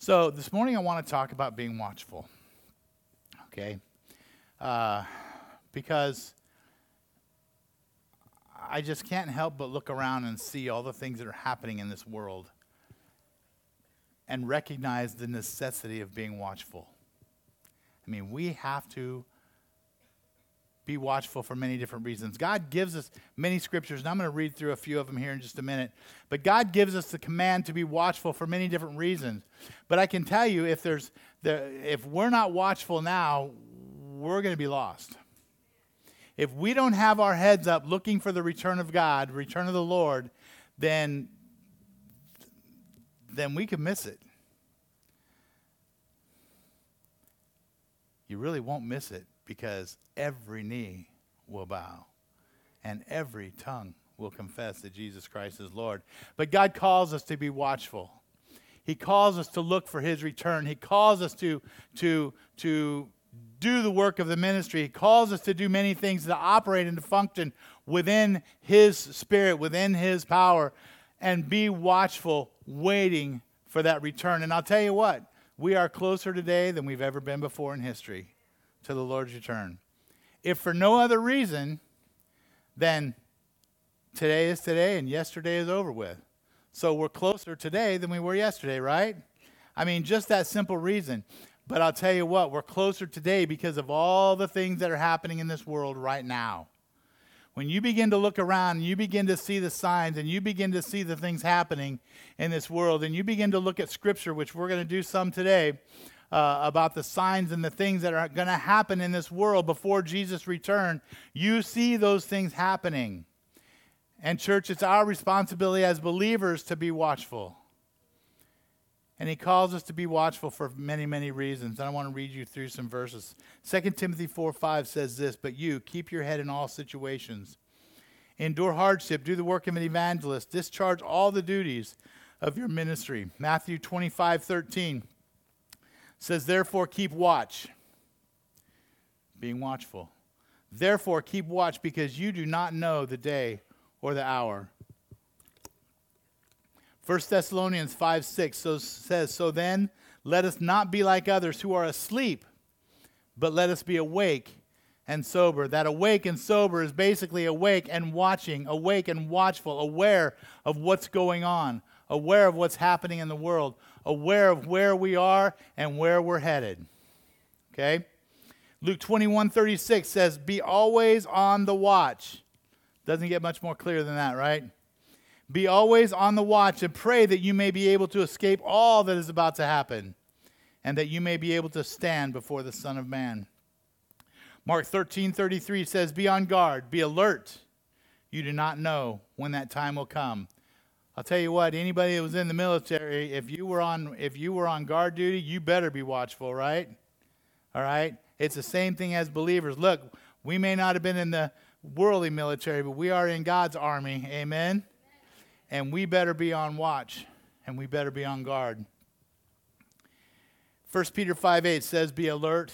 So this morning I want to talk about being watchful. Okay? Uh, because I just can't help but look around and see all the things that are happening in this world and recognize the necessity of being watchful. I mean, we have to be watchful for many different reasons. God gives us many scriptures, and I'm going to read through a few of them here in just a minute. But God gives us the command to be watchful for many different reasons. But I can tell you, if there's the, if we're not watchful now, we're going to be lost. If we don't have our heads up looking for the return of God, return of the Lord, then then we could miss it. You really won't miss it because every knee will bow and every tongue will confess that Jesus Christ is Lord. But God calls us to be watchful. He calls us to look for his return. He calls us to, to, to do the work of the ministry. He calls us to do many things to operate and to function within his spirit, within his power, and be watchful, waiting for that return. And I'll tell you what, we are closer today than we've ever been before in history to the Lord's return. If for no other reason than today is today and yesterday is over with. So we're closer today than we were yesterday, right? I mean, just that simple reason. But I'll tell you what, we're closer today because of all the things that are happening in this world right now. When you begin to look around and you begin to see the signs and you begin to see the things happening in this world and you begin to look at Scripture, which we're going to do some today, uh, about the signs and the things that are going to happen in this world before Jesus' return, you see those things happening. And, church, it's our responsibility as believers to be watchful. And he calls us to be watchful for many, many reasons. And I want to read you through some verses. 2 Timothy 4 5 says this But you, keep your head in all situations. Endure hardship, do the work of an evangelist, discharge all the duties of your ministry. Matthew 25 13 says, Therefore, keep watch. Being watchful. Therefore, keep watch because you do not know the day or the hour. 1 Thessalonians 5 6 so says, So then, let us not be like others who are asleep, but let us be awake and sober. That awake and sober is basically awake and watching, awake and watchful, aware of what's going on, aware of what's happening in the world, aware of where we are and where we're headed. Okay? Luke 21 36 says, Be always on the watch. Doesn't get much more clear than that, right? Be always on the watch and pray that you may be able to escape all that is about to happen and that you may be able to stand before the Son of Man. Mark 13 33 says, Be on guard, be alert. You do not know when that time will come. I'll tell you what, anybody that was in the military, if you were on if you were on guard duty, you better be watchful, right? All right? It's the same thing as believers. Look, we may not have been in the worldly military, but we are in God's army. Amen. And we better be on watch and we better be on guard. 1 Peter 5 8 says, Be alert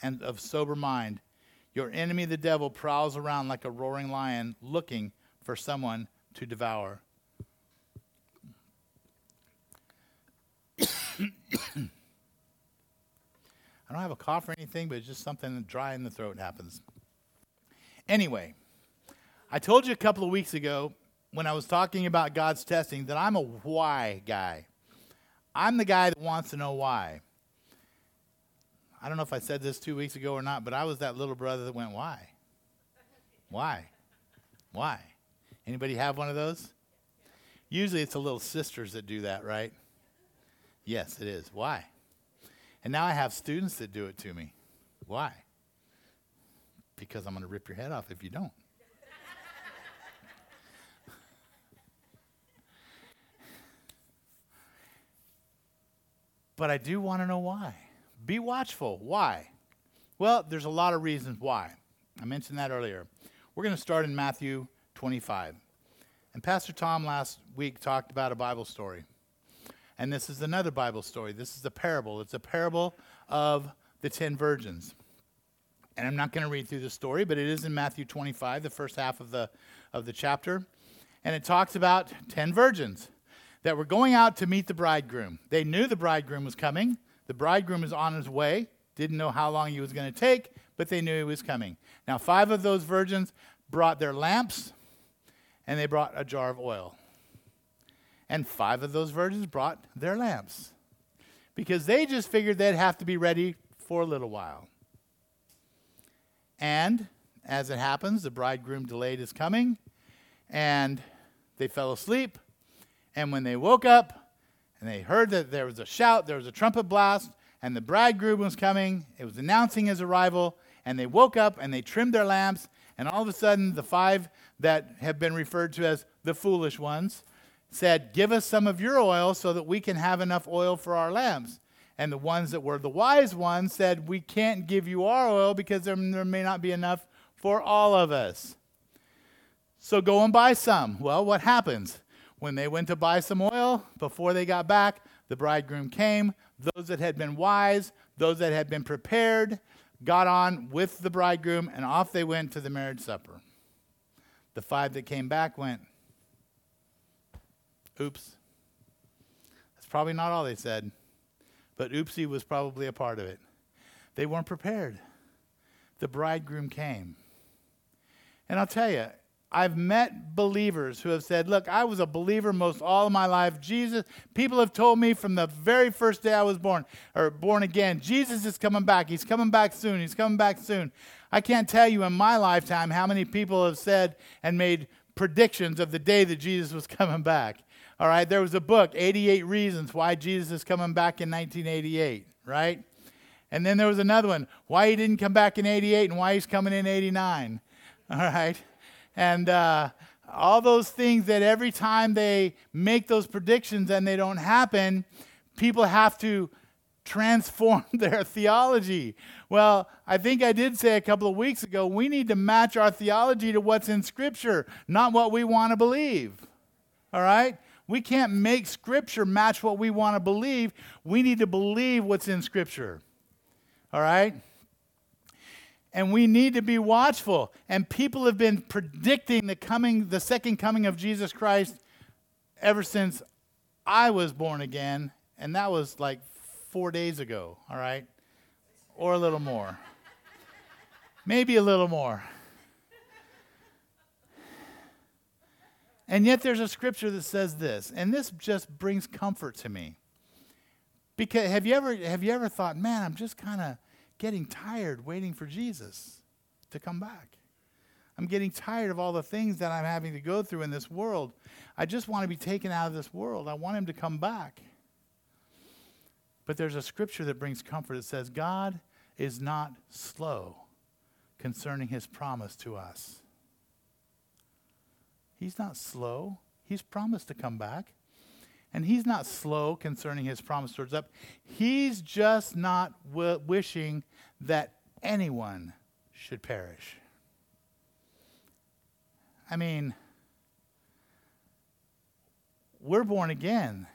and of sober mind. Your enemy, the devil, prowls around like a roaring lion looking for someone to devour. I don't have a cough or anything, but it's just something dry in the throat happens. Anyway, I told you a couple of weeks ago when I was talking about God's testing that I'm a why guy. I'm the guy that wants to know why. I don't know if I said this two weeks ago or not, but I was that little brother that went, why? Why? Why? Anybody have one of those? Usually it's the little sisters that do that, right? Yes, it is. Why? And now I have students that do it to me. Why? Because I'm going to rip your head off if you don't. but I do want to know why. Be watchful. Why? Well, there's a lot of reasons why. I mentioned that earlier. We're going to start in Matthew 25. And Pastor Tom last week talked about a Bible story. And this is another Bible story. This is a parable. It's a parable of the ten virgins. And I'm not going to read through the story, but it is in Matthew 25, the first half of the, of the chapter. And it talks about ten virgins. that were going out to meet the bridegroom. They knew the bridegroom was coming. The bridegroom was on his way. Didn't know how long he was going to take, but they knew he was coming. Now, five of those virgins brought their lamps and they brought a jar of oil. And five of those virgins brought their lamps because they just figured they'd have to be ready for a little while. And as it happens, the bridegroom delayed his coming and they fell asleep. And when they woke up and they heard that there was a shout, there was a trumpet blast, and the bridegroom was coming, it was announcing his arrival, and they woke up and they trimmed their lamps, and all of a sudden, the five that have been referred to as the foolish ones said, Give us some of your oil so that we can have enough oil for our lamps. And the ones that were the wise ones said, We can't give you our oil because there, there may not be enough for all of us. So go and buy some. Well, what happens? When they went to buy some oil, before they got back, the bridegroom came. Those that had been wise, those that had been prepared, got on with the bridegroom, and off they went to the marriage supper. The five that came back went, Oops. That's probably not all they said, but oopsie was probably a part of it. They weren't prepared. The bridegroom came. And I'll tell you, I've met believers who have said, Look, I was a believer most all of my life. Jesus, people have told me from the very first day I was born, or born again, Jesus is coming back. He's coming back soon. He's coming back soon. I can't tell you in my lifetime how many people have said and made predictions of the day that Jesus was coming back. All right, there was a book, 88 Reasons Why Jesus is Coming Back in 1988, right? And then there was another one, Why He Didn't Come Back in 88 and Why He's Coming in 89. All right? And uh, all those things that every time they make those predictions and they don't happen, people have to transform their theology. Well, I think I did say a couple of weeks ago we need to match our theology to what's in Scripture, not what we want to believe. All right? We can't make Scripture match what we want to believe. We need to believe what's in Scripture. All right? And we need to be watchful. And people have been predicting the coming, the second coming of Jesus Christ ever since I was born again. And that was like four days ago, all right? Or a little more. Maybe a little more. And yet there's a scripture that says this, and this just brings comfort to me. Because have you ever have you ever thought, man, I'm just kind of getting tired waiting for Jesus to come back. I'm getting tired of all the things that I'm having to go through in this world. I just want to be taken out of this world. I want him to come back. But there's a scripture that brings comfort. It says, God is not slow concerning his promise to us. He's not slow. He's promised to come back. And he's not slow concerning his promise towards us. He's just not w- wishing that anyone should perish. I mean, we're born again.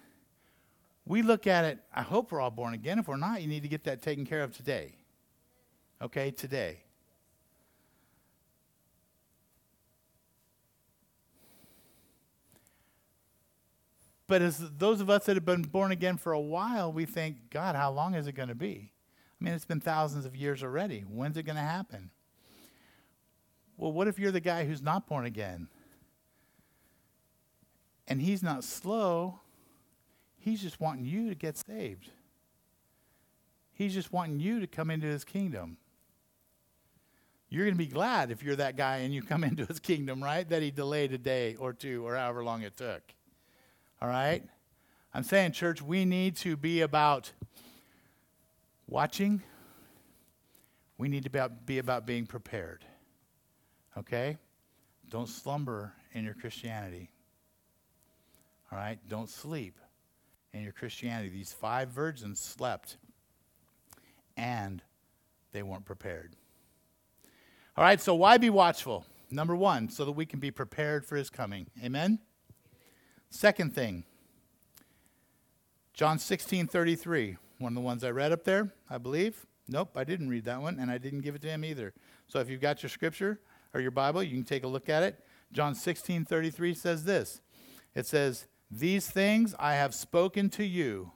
We look at it, I hope we're all born again. If we're not, you need to get that taken care of today. Okay, today. But as those of us that have been born again for a while, we think, God, how long is it going to be? I mean, it's been thousands of years already. When's it going to happen? Well, what if you're the guy who's not born again? And he's not slow, he's just wanting you to get saved. He's just wanting you to come into his kingdom. You're going to be glad if you're that guy and you come into his kingdom, right? That he delayed a day or two or however long it took. All right? I'm saying, church, we need to be about watching. We need to be about being prepared. Okay? Don't slumber in your Christianity. All right? Don't sleep in your Christianity. These five virgins slept and they weren't prepared. All right, so why be watchful? Number one, so that we can be prepared for his coming. Amen? Second thing, John 16 33, one of the ones I read up there, I believe. Nope, I didn't read that one, and I didn't give it to him either. So if you've got your scripture or your Bible, you can take a look at it. John 16 33 says this It says, These things I have spoken to you,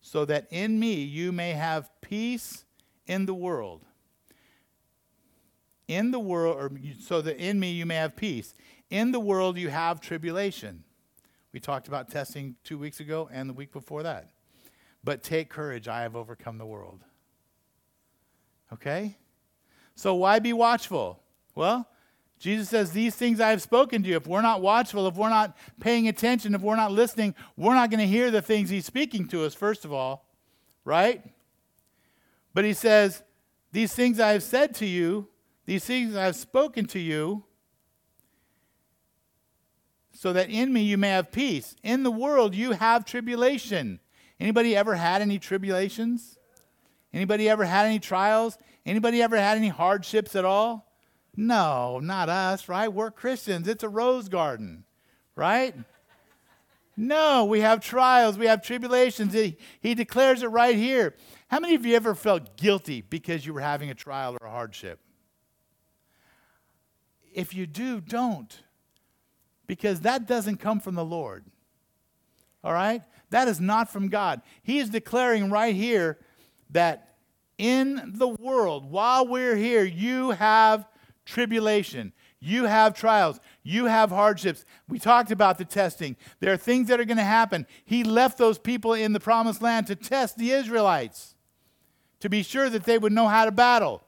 so that in me you may have peace in the world. In the world, or so that in me you may have peace. In the world you have tribulation. We talked about testing two weeks ago and the week before that. But take courage, I have overcome the world. Okay? So why be watchful? Well, Jesus says, These things I have spoken to you. If we're not watchful, if we're not paying attention, if we're not listening, we're not going to hear the things he's speaking to us, first of all. Right? But he says, These things I have said to you, these things I have spoken to you, so that in me you may have peace. In the world you have tribulation. Anybody ever had any tribulations? Anybody ever had any trials? Anybody ever had any hardships at all? No, not us, right? We're Christians. It's a rose garden, right? No, we have trials, we have tribulations. He, he declares it right here. How many of you ever felt guilty because you were having a trial or a hardship? If you do, don't because that doesn't come from the Lord. All right? That is not from God. He is declaring right here that in the world, while we're here, you have tribulation. You have trials. You have hardships. We talked about the testing. There are things that are going to happen. He left those people in the promised land to test the Israelites, to be sure that they would know how to battle.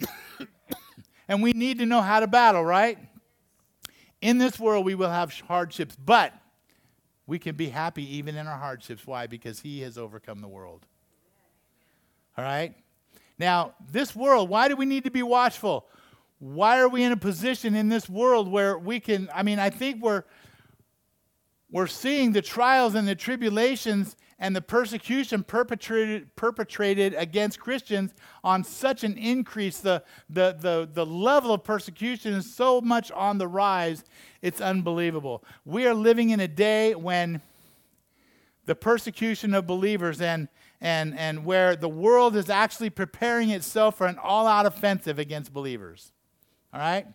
and we need to know how to battle, right? In this world, we will have hardships, but we can be happy even in our hardships. Why? Because He has overcome the world. All right? Now, this world, why do we need to be watchful? Why are we in a position in this world where we can, I mean, I think we're, we're seeing the trials and the tribulations and the persecution perpetrated, perpetrated against Christians on such an increase. The, the, the, the level of persecution is so much on the rise, it's unbelievable. We are living in a day when the persecution of believers and, and, and where the world is actually preparing itself for an all out offensive against believers. All right?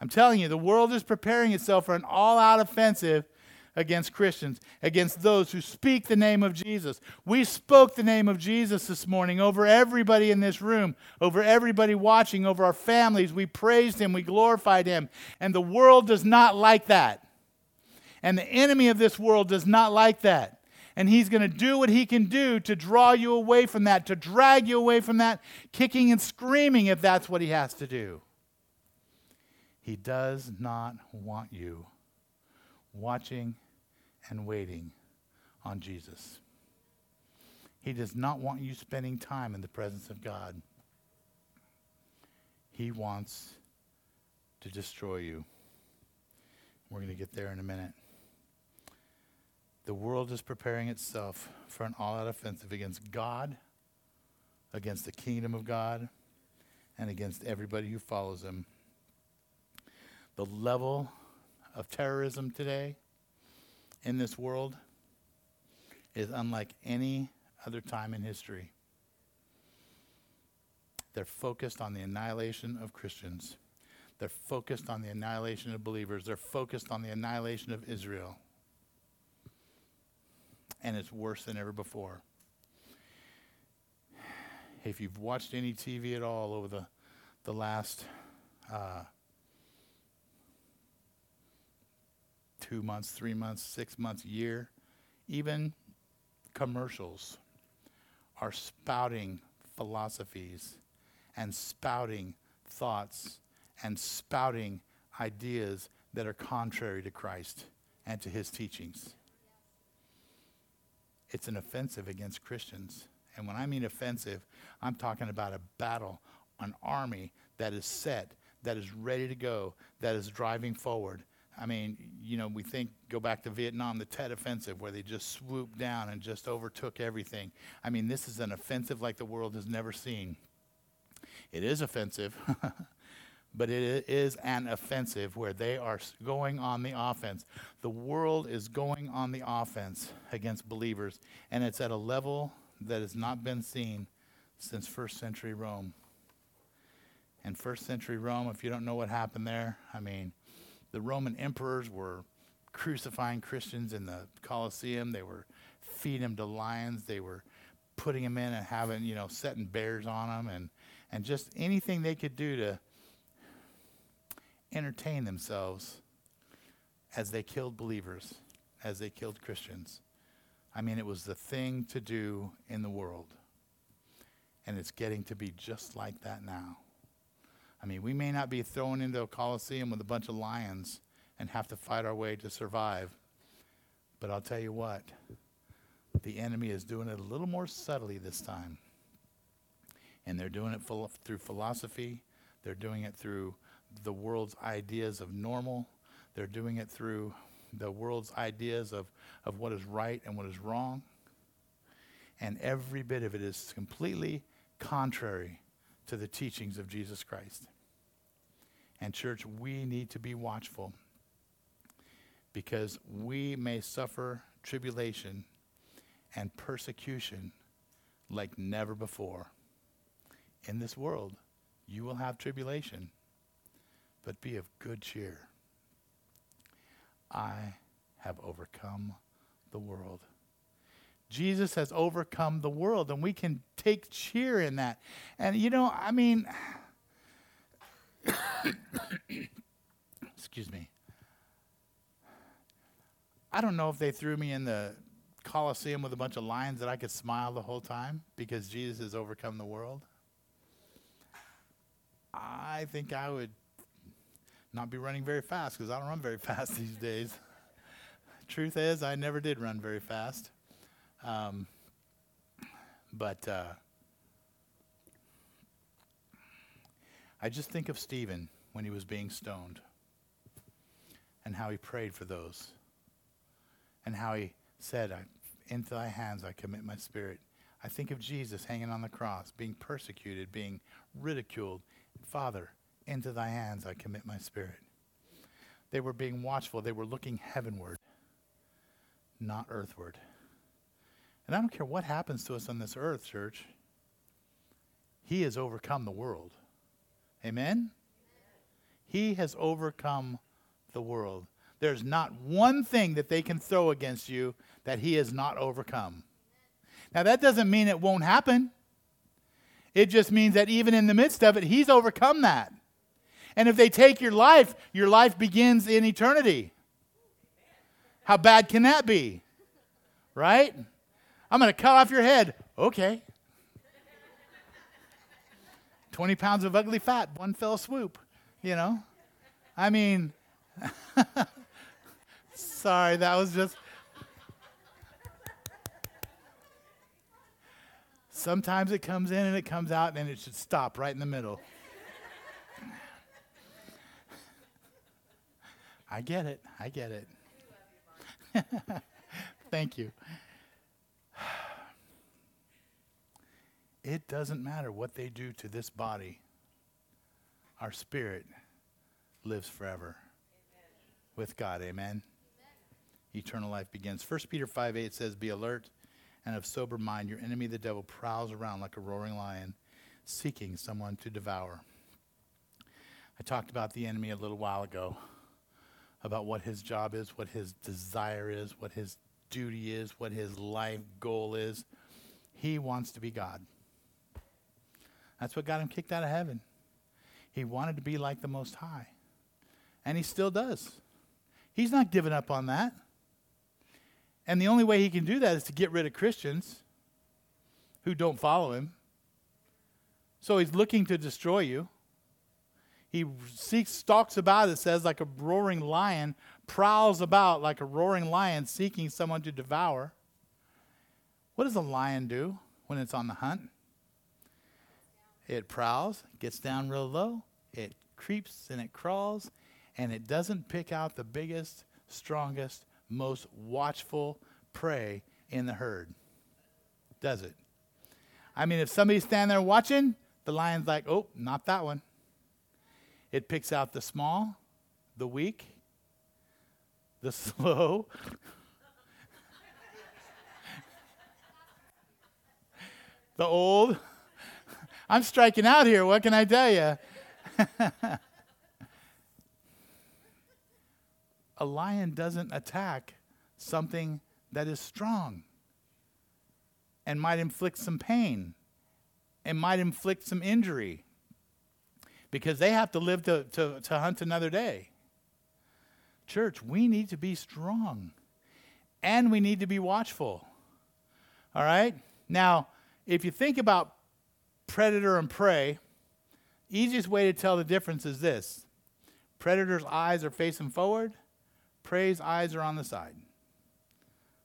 I'm telling you, the world is preparing itself for an all out offensive against Christians, against those who speak the name of Jesus. We spoke the name of Jesus this morning over everybody in this room, over everybody watching, over our families. We praised him, we glorified him. And the world does not like that. And the enemy of this world does not like that. And he's going to do what he can do to draw you away from that, to drag you away from that, kicking and screaming if that's what he has to do. He does not want you watching and waiting on Jesus. He does not want you spending time in the presence of God. He wants to destroy you. We're going to get there in a minute. The world is preparing itself for an all out offensive against God, against the kingdom of God, and against everybody who follows him. The level of terrorism today in this world is unlike any other time in history. They're focused on the annihilation of Christians. They're focused on the annihilation of believers. They're focused on the annihilation of Israel. And it's worse than ever before. If you've watched any TV at all over the, the last uh, two months, three months, six months, year, even commercials are spouting philosophies and spouting thoughts and spouting ideas that are contrary to Christ and to his teachings. It's an offensive against Christians. And when I mean offensive, I'm talking about a battle, an army that is set, that is ready to go, that is driving forward, I mean, you know, we think, go back to Vietnam, the Tet Offensive, where they just swooped down and just overtook everything. I mean, this is an offensive like the world has never seen. It is offensive, but it is an offensive where they are going on the offense. The world is going on the offense against believers, and it's at a level that has not been seen since first century Rome. And first century Rome, if you don't know what happened there, I mean, the Roman emperors were crucifying Christians in the Colosseum. They were feeding them to lions. They were putting them in and having, you know, setting bears on them and, and just anything they could do to entertain themselves as they killed believers, as they killed Christians. I mean, it was the thing to do in the world. And it's getting to be just like that now. I mean, we may not be thrown into a coliseum with a bunch of lions and have to fight our way to survive. But I'll tell you what, the enemy is doing it a little more subtly this time. And they're doing it through philosophy, they're doing it through the world's ideas of normal, they're doing it through the world's ideas of, of what is right and what is wrong. And every bit of it is completely contrary to the teachings of Jesus Christ. And, church, we need to be watchful because we may suffer tribulation and persecution like never before. In this world, you will have tribulation, but be of good cheer. I have overcome the world. Jesus has overcome the world, and we can take cheer in that. And you know, I mean, excuse me. I don't know if they threw me in the Colosseum with a bunch of lions that I could smile the whole time because Jesus has overcome the world. I think I would not be running very fast because I don't run very fast these days. Truth is, I never did run very fast. Um, but uh, I just think of Stephen when he was being stoned and how he prayed for those and how he said, Into thy hands I commit my spirit. I think of Jesus hanging on the cross, being persecuted, being ridiculed. Father, into thy hands I commit my spirit. They were being watchful. They were looking heavenward, not earthward. And I don't care what happens to us on this earth, church. He has overcome the world. Amen? He has overcome the world. There's not one thing that they can throw against you that he has not overcome. Now, that doesn't mean it won't happen. It just means that even in the midst of it, he's overcome that. And if they take your life, your life begins in eternity. How bad can that be? Right? I'm going to cut off your head. Okay. 20 pounds of ugly fat, one fell swoop, you know? I mean, sorry, that was just. Sometimes it comes in and it comes out, and it should stop right in the middle. I get it. I get it. Thank you. It doesn't matter what they do to this body, our spirit lives forever Amen. with God. Amen? Amen? Eternal life begins. 1 Peter 5 8 says, Be alert and of sober mind. Your enemy, the devil, prowls around like a roaring lion, seeking someone to devour. I talked about the enemy a little while ago, about what his job is, what his desire is, what his duty is, what his life goal is. He wants to be God. That's what got him kicked out of heaven. He wanted to be like the Most High. And he still does. He's not giving up on that. And the only way he can do that is to get rid of Christians who don't follow him. So he's looking to destroy you. He seeks, stalks about, it says, like a roaring lion, prowls about like a roaring lion, seeking someone to devour. What does a lion do when it's on the hunt? It prowls, gets down real low, it creeps and it crawls, and it doesn't pick out the biggest, strongest, most watchful prey in the herd. Does it? I mean, if somebody's standing there watching, the lion's like, oh, not that one. It picks out the small, the weak, the slow, the old, I'm striking out here. What can I tell you? a lion doesn't attack something that is strong and might inflict some pain and might inflict some injury because they have to live to, to, to hunt another day. Church, we need to be strong and we need to be watchful. All right? Now, if you think about predator and prey, easiest way to tell the difference is this predator's eyes are facing forward, prey's eyes are on the side.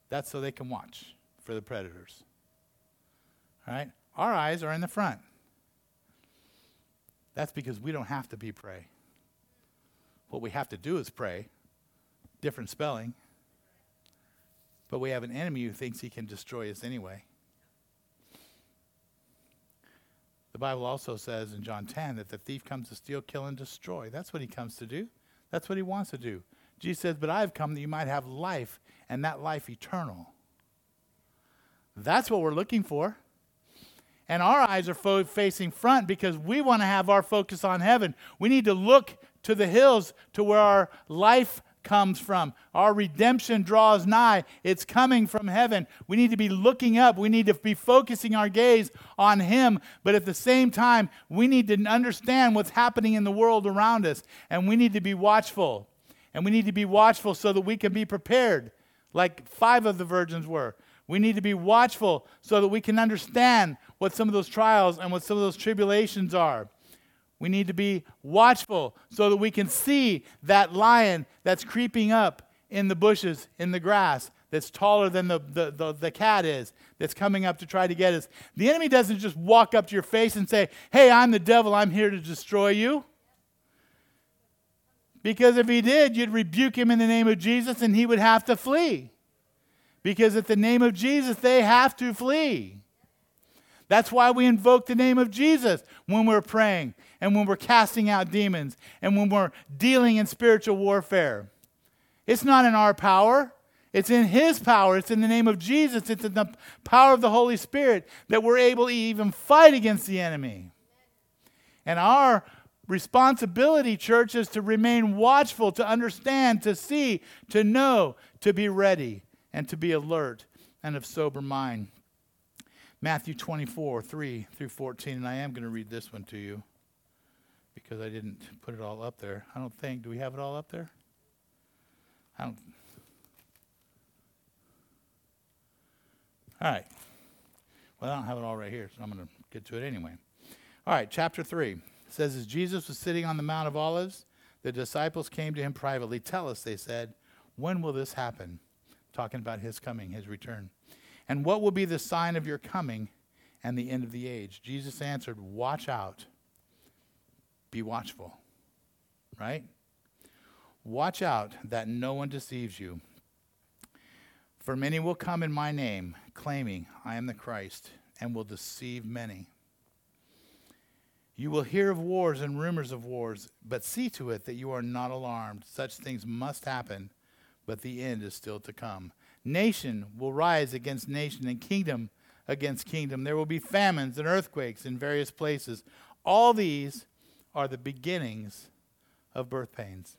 That's so they can watch for the predators. All right? Our eyes are in the front. That's because we don't have to be prey. What we have to do is pray. Different spelling. But we have an enemy who thinks he can destroy us anyway. The Bible also says in John 10 that the thief comes to steal, kill, and destroy. That's what he comes to do. That's what he wants to do. Jesus says, But I've come that you might have life, and that life eternal. That's what we're looking for. And our eyes are fo- facing front because we want to have our focus on heaven. We need to look to the hills to where our life comes from. Our redemption draws nigh. It's coming from heaven. We need to be looking up. We need to be focusing our gaze on Him. But at the same time, we need to understand what's happening in the world around us. And we need to be watchful. And we need to be watchful so that we can be prepared, like five of the virgins were. We need to be watchful so that we can understand what some of those trials and what some of those tribulations are. We need to be watchful so that we can see that lion that's creeping up in the bushes, in the grass, that's taller than the, the, the, the, cat is, that's coming up to try to get us. The enemy doesn't just walk up to your face and say, Hey, I'm the devil, I'm here to destroy you. Because if he did, you'd rebuke him in the name of Jesus and he would have to flee. Because at the name of Jesus, they have to flee. That's why we invoke the name of Jesus when we're praying and when we're casting out demons and when we're dealing in spiritual warfare. It's not in our power, it's in His power. It's in the name of Jesus, it's in the power of the Holy Spirit that we're able to even fight against the enemy. And our responsibility, church, is to remain watchful, to understand, to see, to know, to be ready, and to be alert and of sober mind. Matthew 24, 3 through 14. And I am going to read this one to you because I didn't put it all up there. I don't think. Do we have it all up there? I don't. All right. Well, I don't have it all right here, so I'm going to get to it anyway. All right, chapter 3 it says, As Jesus was sitting on the Mount of Olives, the disciples came to him privately. Tell us, they said, when will this happen? Talking about his coming, his return. And what will be the sign of your coming and the end of the age? Jesus answered, Watch out. Be watchful. Right? Watch out that no one deceives you. For many will come in my name, claiming, I am the Christ, and will deceive many. You will hear of wars and rumors of wars, but see to it that you are not alarmed. Such things must happen, but the end is still to come. Nation will rise against nation and kingdom against kingdom. There will be famines and earthquakes in various places. All these are the beginnings of birth pains.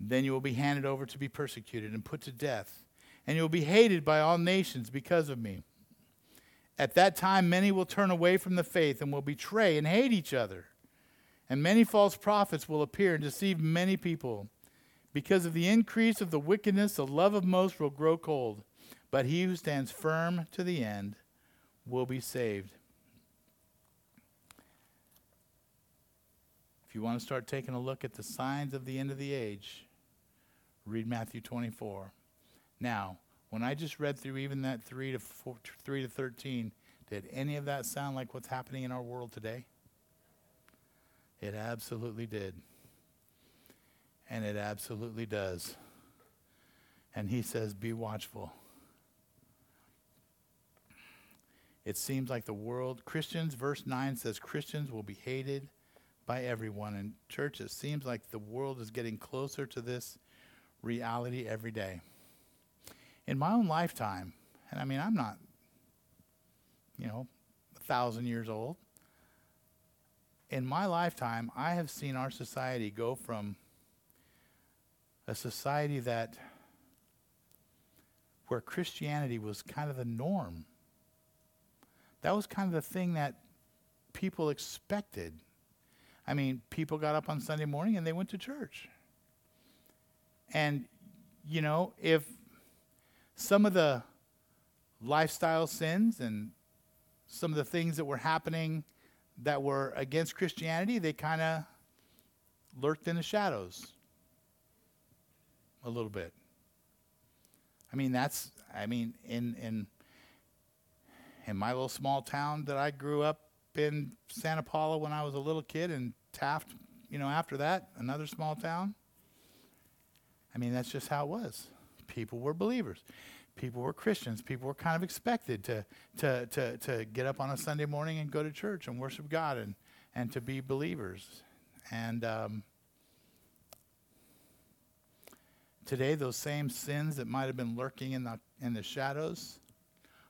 Then you will be handed over to be persecuted and put to death, and you will be hated by all nations because of me. At that time, many will turn away from the faith and will betray and hate each other. And many false prophets will appear and deceive many people. Because of the increase of the wickedness, the love of most will grow cold, but he who stands firm to the end will be saved. If you want to start taking a look at the signs of the end of the age, read Matthew 24. Now, when I just read through even that 3 to 4, 3 to 13, did any of that sound like what's happening in our world today? It absolutely did. And it absolutely does. And he says, Be watchful. It seems like the world, Christians, verse 9 says, Christians will be hated by everyone. in church, it seems like the world is getting closer to this reality every day. In my own lifetime, and I mean, I'm not, you know, a thousand years old. In my lifetime, I have seen our society go from a society that where Christianity was kind of the norm. That was kind of the thing that people expected. I mean, people got up on Sunday morning and they went to church. And, you know, if some of the lifestyle sins and some of the things that were happening that were against Christianity, they kind of lurked in the shadows a little bit. I mean, that's, I mean, in, in, in my little small town that I grew up in, Santa Paula, when I was a little kid, and Taft, you know, after that, another small town. I mean, that's just how it was. People were believers. People were Christians. People were kind of expected to, to, to, to get up on a Sunday morning and go to church and worship God and, and to be believers. And um, today, those same sins that might have been lurking in the, in the shadows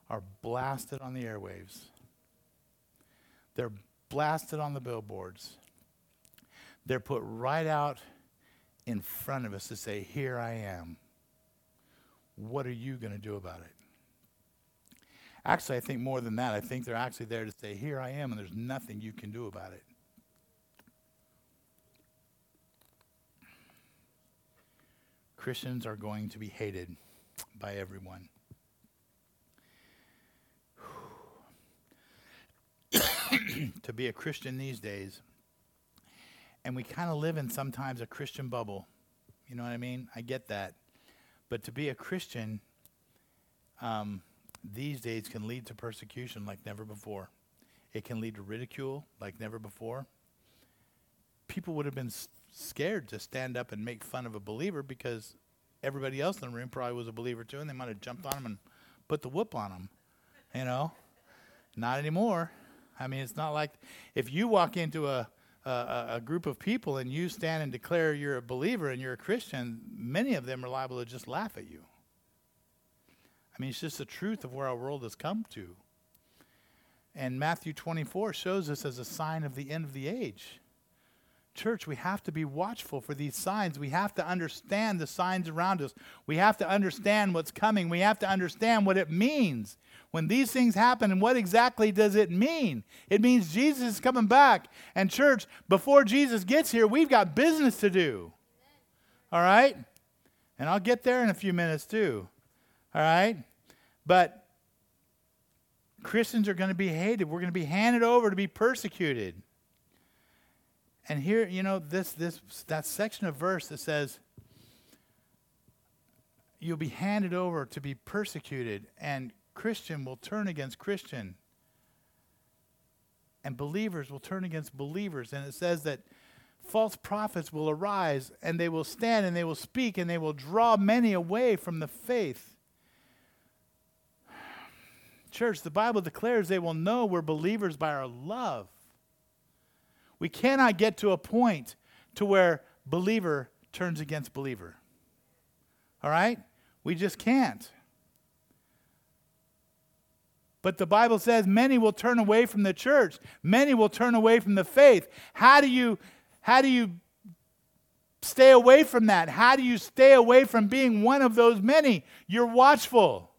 are blasted on the airwaves. They're blasted on the billboards. They're put right out in front of us to say, Here I am. What are you going to do about it? Actually, I think more than that. I think they're actually there to say, Here I am, and there's nothing you can do about it. Christians are going to be hated by everyone. to be a Christian these days and we kind of live in sometimes a Christian bubble. You know what I mean? I get that. But to be a Christian um, these days can lead to persecution like never before. It can lead to ridicule like never before. People would have been s- scared to stand up and make fun of a believer because everybody else in the room probably was a believer too, and they might have jumped on him and put the whoop on him. You know? Not anymore. I mean, it's not like if you walk into a a, group of people and you stand and declare you're a believer and you're a Christian, many of them are liable to just laugh at you. I mean, it's just the truth of where our world has come to. And Matthew 24 shows us as a sign of the end of the age. Church, we have to be watchful for these signs. We have to understand the signs around us. We have to understand what's coming. We have to understand what it means when these things happen and what exactly does it mean? It means Jesus is coming back. And, church, before Jesus gets here, we've got business to do. All right? And I'll get there in a few minutes, too. All right? But Christians are going to be hated. We're going to be handed over to be persecuted. And here, you know, this this that section of verse that says you'll be handed over to be persecuted and Christian will turn against Christian. And believers will turn against believers. And it says that false prophets will arise and they will stand and they will speak and they will draw many away from the faith. Church, the Bible declares they will know we're believers by our love. We cannot get to a point to where believer turns against believer. All right? We just can't. But the Bible says many will turn away from the church. Many will turn away from the faith. How do you how do you stay away from that? How do you stay away from being one of those many? You're watchful.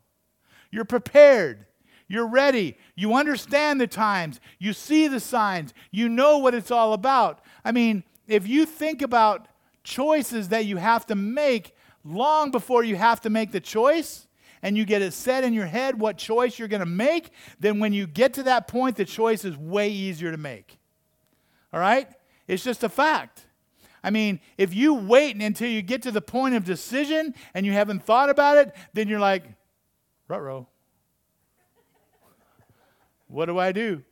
You're prepared. You're ready. You understand the times. You see the signs. You know what it's all about. I mean, if you think about choices that you have to make long before you have to make the choice, and you get it set in your head what choice you're going to make, then when you get to that point, the choice is way easier to make. All right? It's just a fact. I mean, if you wait until you get to the point of decision and you haven't thought about it, then you're like, rut What do I do?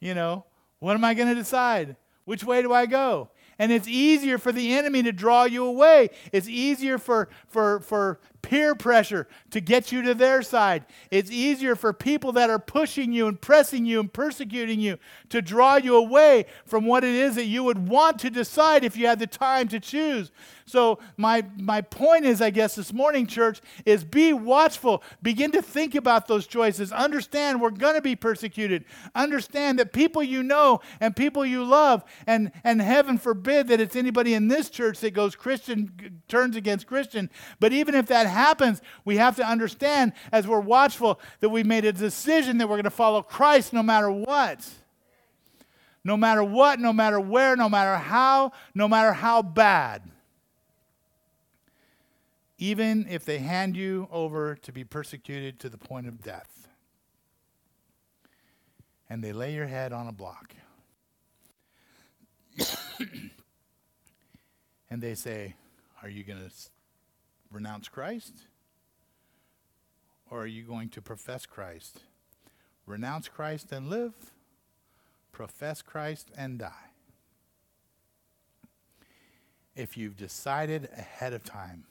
You know, what am I going to decide? Which way do I go? And it's easier for the enemy to draw you away. It's easier for, for, for peer pressure to get you to their side. It's easier for people that are pushing you and pressing you and persecuting you to draw you away from what it is that you would want to decide if you had the time to choose. So, my, my point is, I guess, this morning, church, is be watchful. Begin to think about those choices. Understand we're going to be persecuted. Understand that people you know and people you love, and, and heaven forbid that it's anybody in this church that goes Christian, turns against Christian. But even if that happens, we have to understand as we're watchful that we made a decision that we're going to follow Christ no matter what. No matter what, no matter where, no matter how, no matter how bad even if they hand you over to be persecuted to the point of death. And they lay your head on a block. and they say, Are you going to renounce Christ? Or are you going to profess Christ? Renounce Christ and live, profess Christ and die. If you've decided ahead of time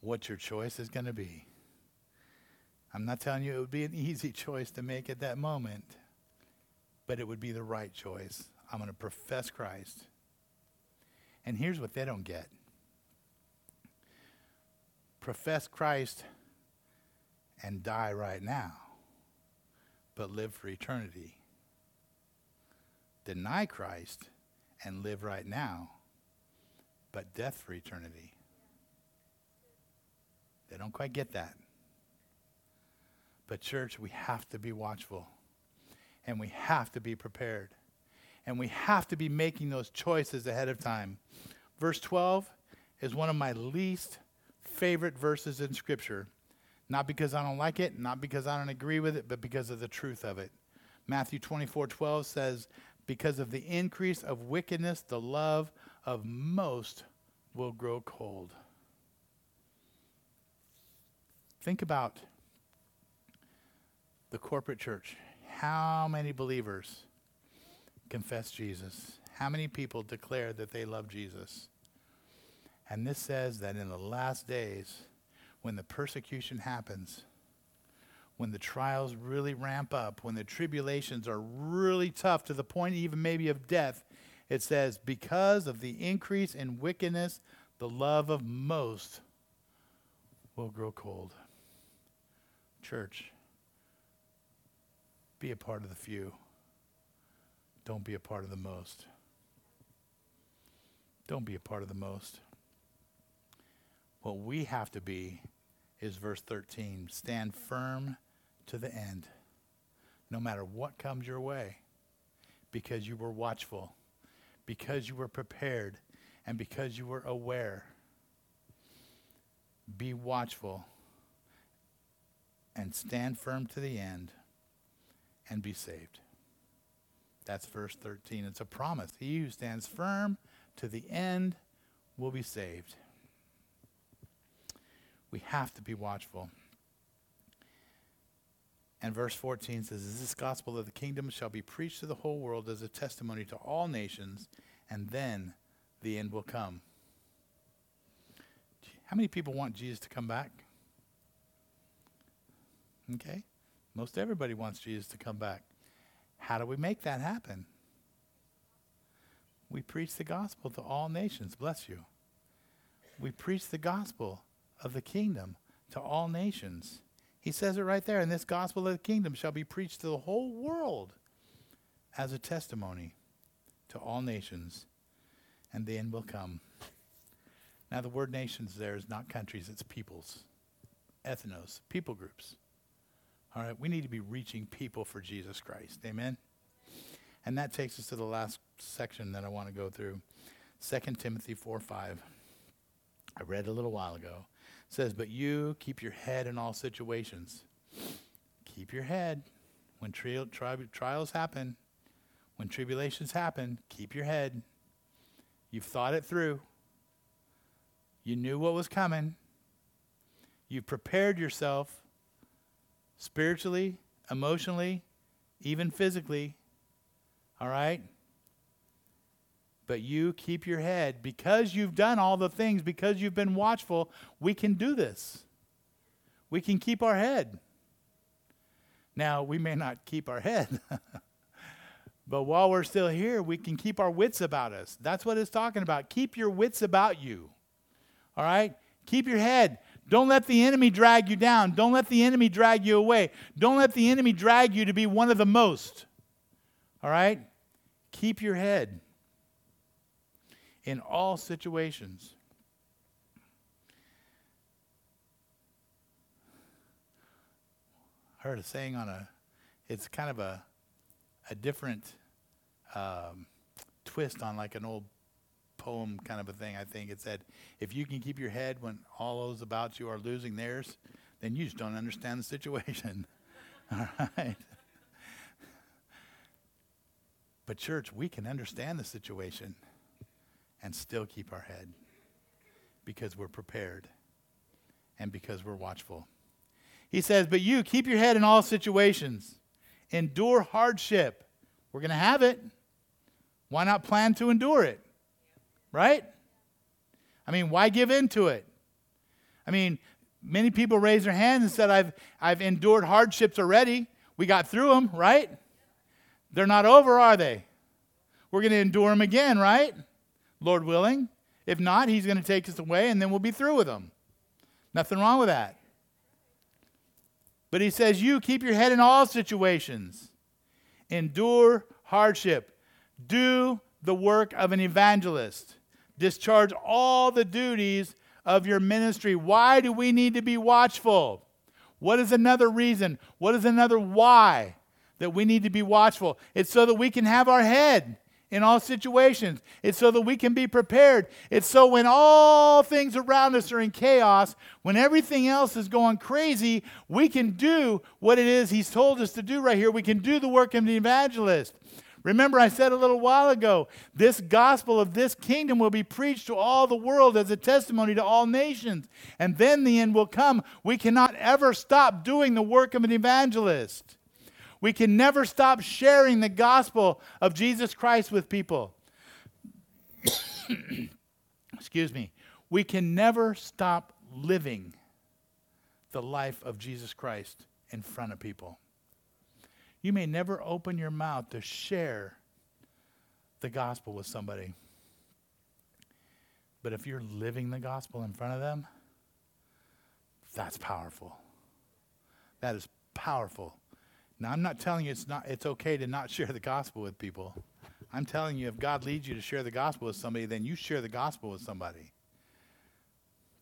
what your choice is going to be. I'm not telling you it would be an easy choice to make at that moment, but it would be the right choice. I'm going to profess Christ. And here's what they don't get profess Christ and die right now, but live for eternity. Deny Christ and live right now, but death for eternity. They don't quite get that. But, church, we have to be watchful and we have to be prepared and we have to be making those choices ahead of time. Verse 12 is one of my least favorite verses in Scripture. Not because I don't like it, not because I don't agree with it, but because of the truth of it. Matthew 24 12 says, Because of the increase of wickedness, the love of most will grow cold. Think about the corporate church. How many believers confess Jesus? How many people declare that they love Jesus? And this says that in the last days, when the persecution happens, when the trials really ramp up, when the tribulations are really tough to the point even maybe of death, it says, because of the increase in wickedness, the love of most will grow cold. Church, be a part of the few. Don't be a part of the most. Don't be a part of the most. What we have to be is verse 13 stand firm to the end, no matter what comes your way, because you were watchful, because you were prepared, and because you were aware. Be watchful and stand firm to the end and be saved. That's verse 13. It's a promise. He who stands firm to the end will be saved. We have to be watchful. And verse 14 says, This gospel of the kingdom shall be preached to the whole world as a testimony to all nations, and then the end will come. How many people want Jesus to come back? Okay? Most everybody wants Jesus to come back. How do we make that happen? We preach the gospel to all nations. Bless you. We preach the gospel of the kingdom to all nations. He says it right there. And this gospel of the kingdom shall be preached to the whole world as a testimony to all nations, and the end will come. Now, the word nations there is not countries, it's peoples, ethnos, people groups. All right, we need to be reaching people for Jesus Christ. Amen. And that takes us to the last section that I want to go through. 2 Timothy 4 5. I read a little while ago. Says, But you keep your head in all situations. Keep your head. When tri- tri- trials happen, when tribulations happen, keep your head. You've thought it through. You knew what was coming. You've prepared yourself spiritually, emotionally, even physically. All right? But you keep your head. Because you've done all the things, because you've been watchful, we can do this. We can keep our head. Now, we may not keep our head, but while we're still here, we can keep our wits about us. That's what it's talking about. Keep your wits about you. All right? Keep your head. Don't let the enemy drag you down. Don't let the enemy drag you away. Don't let the enemy drag you to be one of the most. All right? Keep your head in all situations. I heard a saying on a, it's kind of a, a different um, twist on like an old poem kind of a thing, I think. It said, if you can keep your head when all those about you are losing theirs, then you just don't understand the situation. all right? But, church, we can understand the situation and still keep our head because we're prepared and because we're watchful. He says, But you keep your head in all situations, endure hardship. We're going to have it. Why not plan to endure it? Right? I mean, why give in to it? I mean, many people raised their hands and said, I've, I've endured hardships already. We got through them, right? They're not over, are they? We're going to endure them again, right? Lord willing. If not, He's going to take us away and then we'll be through with them. Nothing wrong with that. But He says, You keep your head in all situations, endure hardship, do the work of an evangelist, discharge all the duties of your ministry. Why do we need to be watchful? What is another reason? What is another why that we need to be watchful? It's so that we can have our head in all situations. It's so that we can be prepared. It's so when all things around us are in chaos, when everything else is going crazy, we can do what it is He's told us to do right here. We can do the work of the evangelist. Remember, I said a little while ago, this gospel of this kingdom will be preached to all the world as a testimony to all nations. And then the end will come. We cannot ever stop doing the work of an evangelist. We can never stop sharing the gospel of Jesus Christ with people. Excuse me. We can never stop living the life of Jesus Christ in front of people. You may never open your mouth to share the gospel with somebody. But if you're living the gospel in front of them, that's powerful. That is powerful. Now, I'm not telling you it's, not, it's okay to not share the gospel with people. I'm telling you, if God leads you to share the gospel with somebody, then you share the gospel with somebody.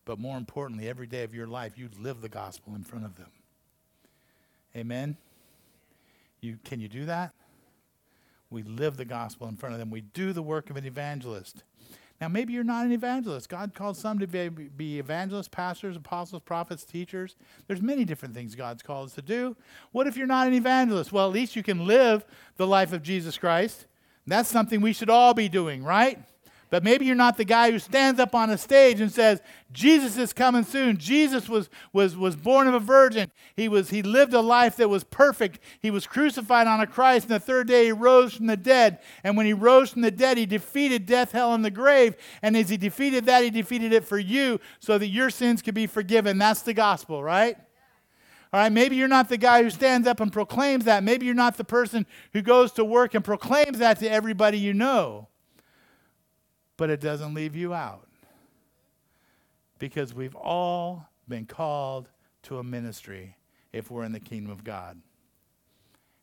But more importantly, every day of your life, you live the gospel in front of them. Amen? You, can you do that? We live the gospel in front of them. We do the work of an evangelist. Now, maybe you're not an evangelist. God called some to be, be evangelists, pastors, apostles, prophets, teachers. There's many different things God's called us to do. What if you're not an evangelist? Well, at least you can live the life of Jesus Christ. That's something we should all be doing, right? But maybe you're not the guy who stands up on a stage and says, Jesus is coming soon. Jesus was, was, was born of a virgin. He, was, he lived a life that was perfect. He was crucified on a Christ, and the third day he rose from the dead. And when he rose from the dead, he defeated death, hell, and the grave. And as he defeated that, he defeated it for you so that your sins could be forgiven. That's the gospel, right? All right, maybe you're not the guy who stands up and proclaims that. Maybe you're not the person who goes to work and proclaims that to everybody you know but it doesn't leave you out. Because we've all been called to a ministry if we're in the kingdom of God.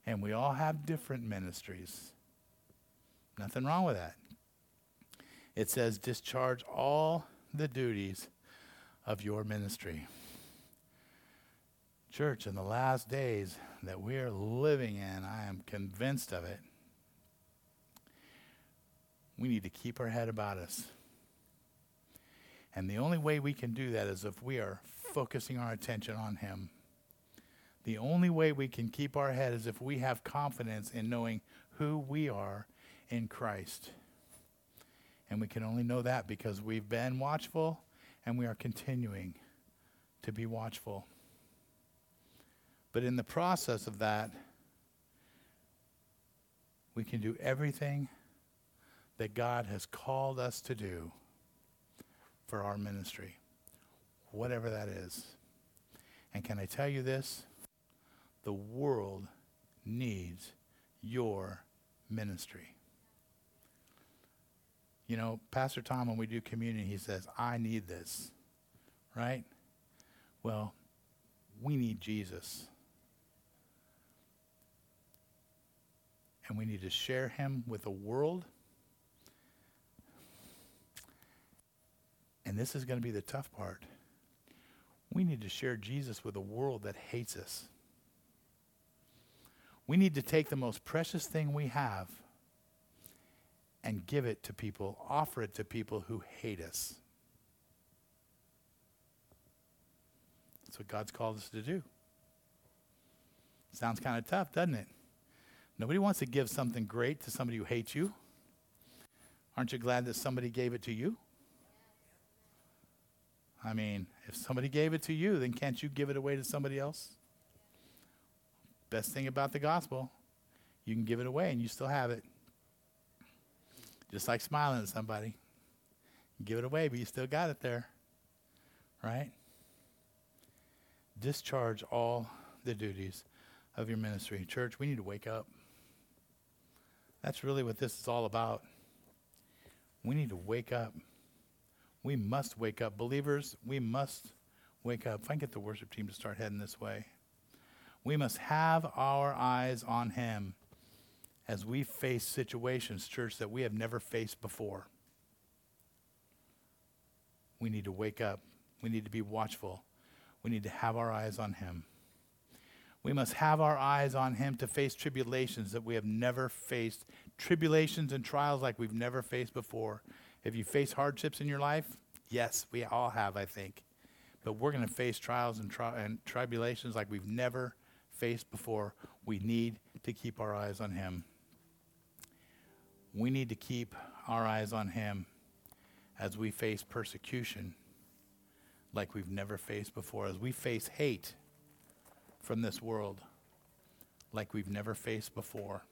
And we all have different ministries. Nothing wrong with that. It says, discharge all the duties of your ministry. Church, in the last days that we are living in, I am convinced of it we need to keep our head about us. And the only way we can do that is if we are focusing our attention on Him. The only way we can keep our head is if we have confidence in knowing who we are in Christ. And we can only know that because we've been watchful and we are continuing to be watchful. But in the process of that, we can do everything that God has called us to do for our ministry, whatever that is. And can I tell you this? The world needs your ministry. You know, Pastor Tom, when we do communion, he says, I need this, right? Well, we need Jesus. And we need to share him with the world. And this is going to be the tough part. We need to share Jesus with a world that hates us. We need to take the most precious thing we have and give it to people, offer it to people who hate us. That's what God's called us to do. Sounds kind of tough, doesn't it? Nobody wants to give something great to somebody who hates you. Aren't you glad that somebody gave it to you? I mean, if somebody gave it to you, then can't you give it away to somebody else? Best thing about the gospel, you can give it away and you still have it. Just like smiling at somebody. You give it away, but you still got it there. Right? Discharge all the duties of your ministry. Church, we need to wake up. That's really what this is all about. We need to wake up. We must wake up. Believers, we must wake up. If I can get the worship team to start heading this way. We must have our eyes on Him as we face situations, church, that we have never faced before. We need to wake up. We need to be watchful. We need to have our eyes on Him. We must have our eyes on Him to face tribulations that we have never faced, tribulations and trials like we've never faced before. If you face hardships in your life, yes, we all have, I think. But we're going to face trials and, tri- and tribulations like we've never faced before. We need to keep our eyes on Him. We need to keep our eyes on Him as we face persecution like we've never faced before, as we face hate from this world like we've never faced before.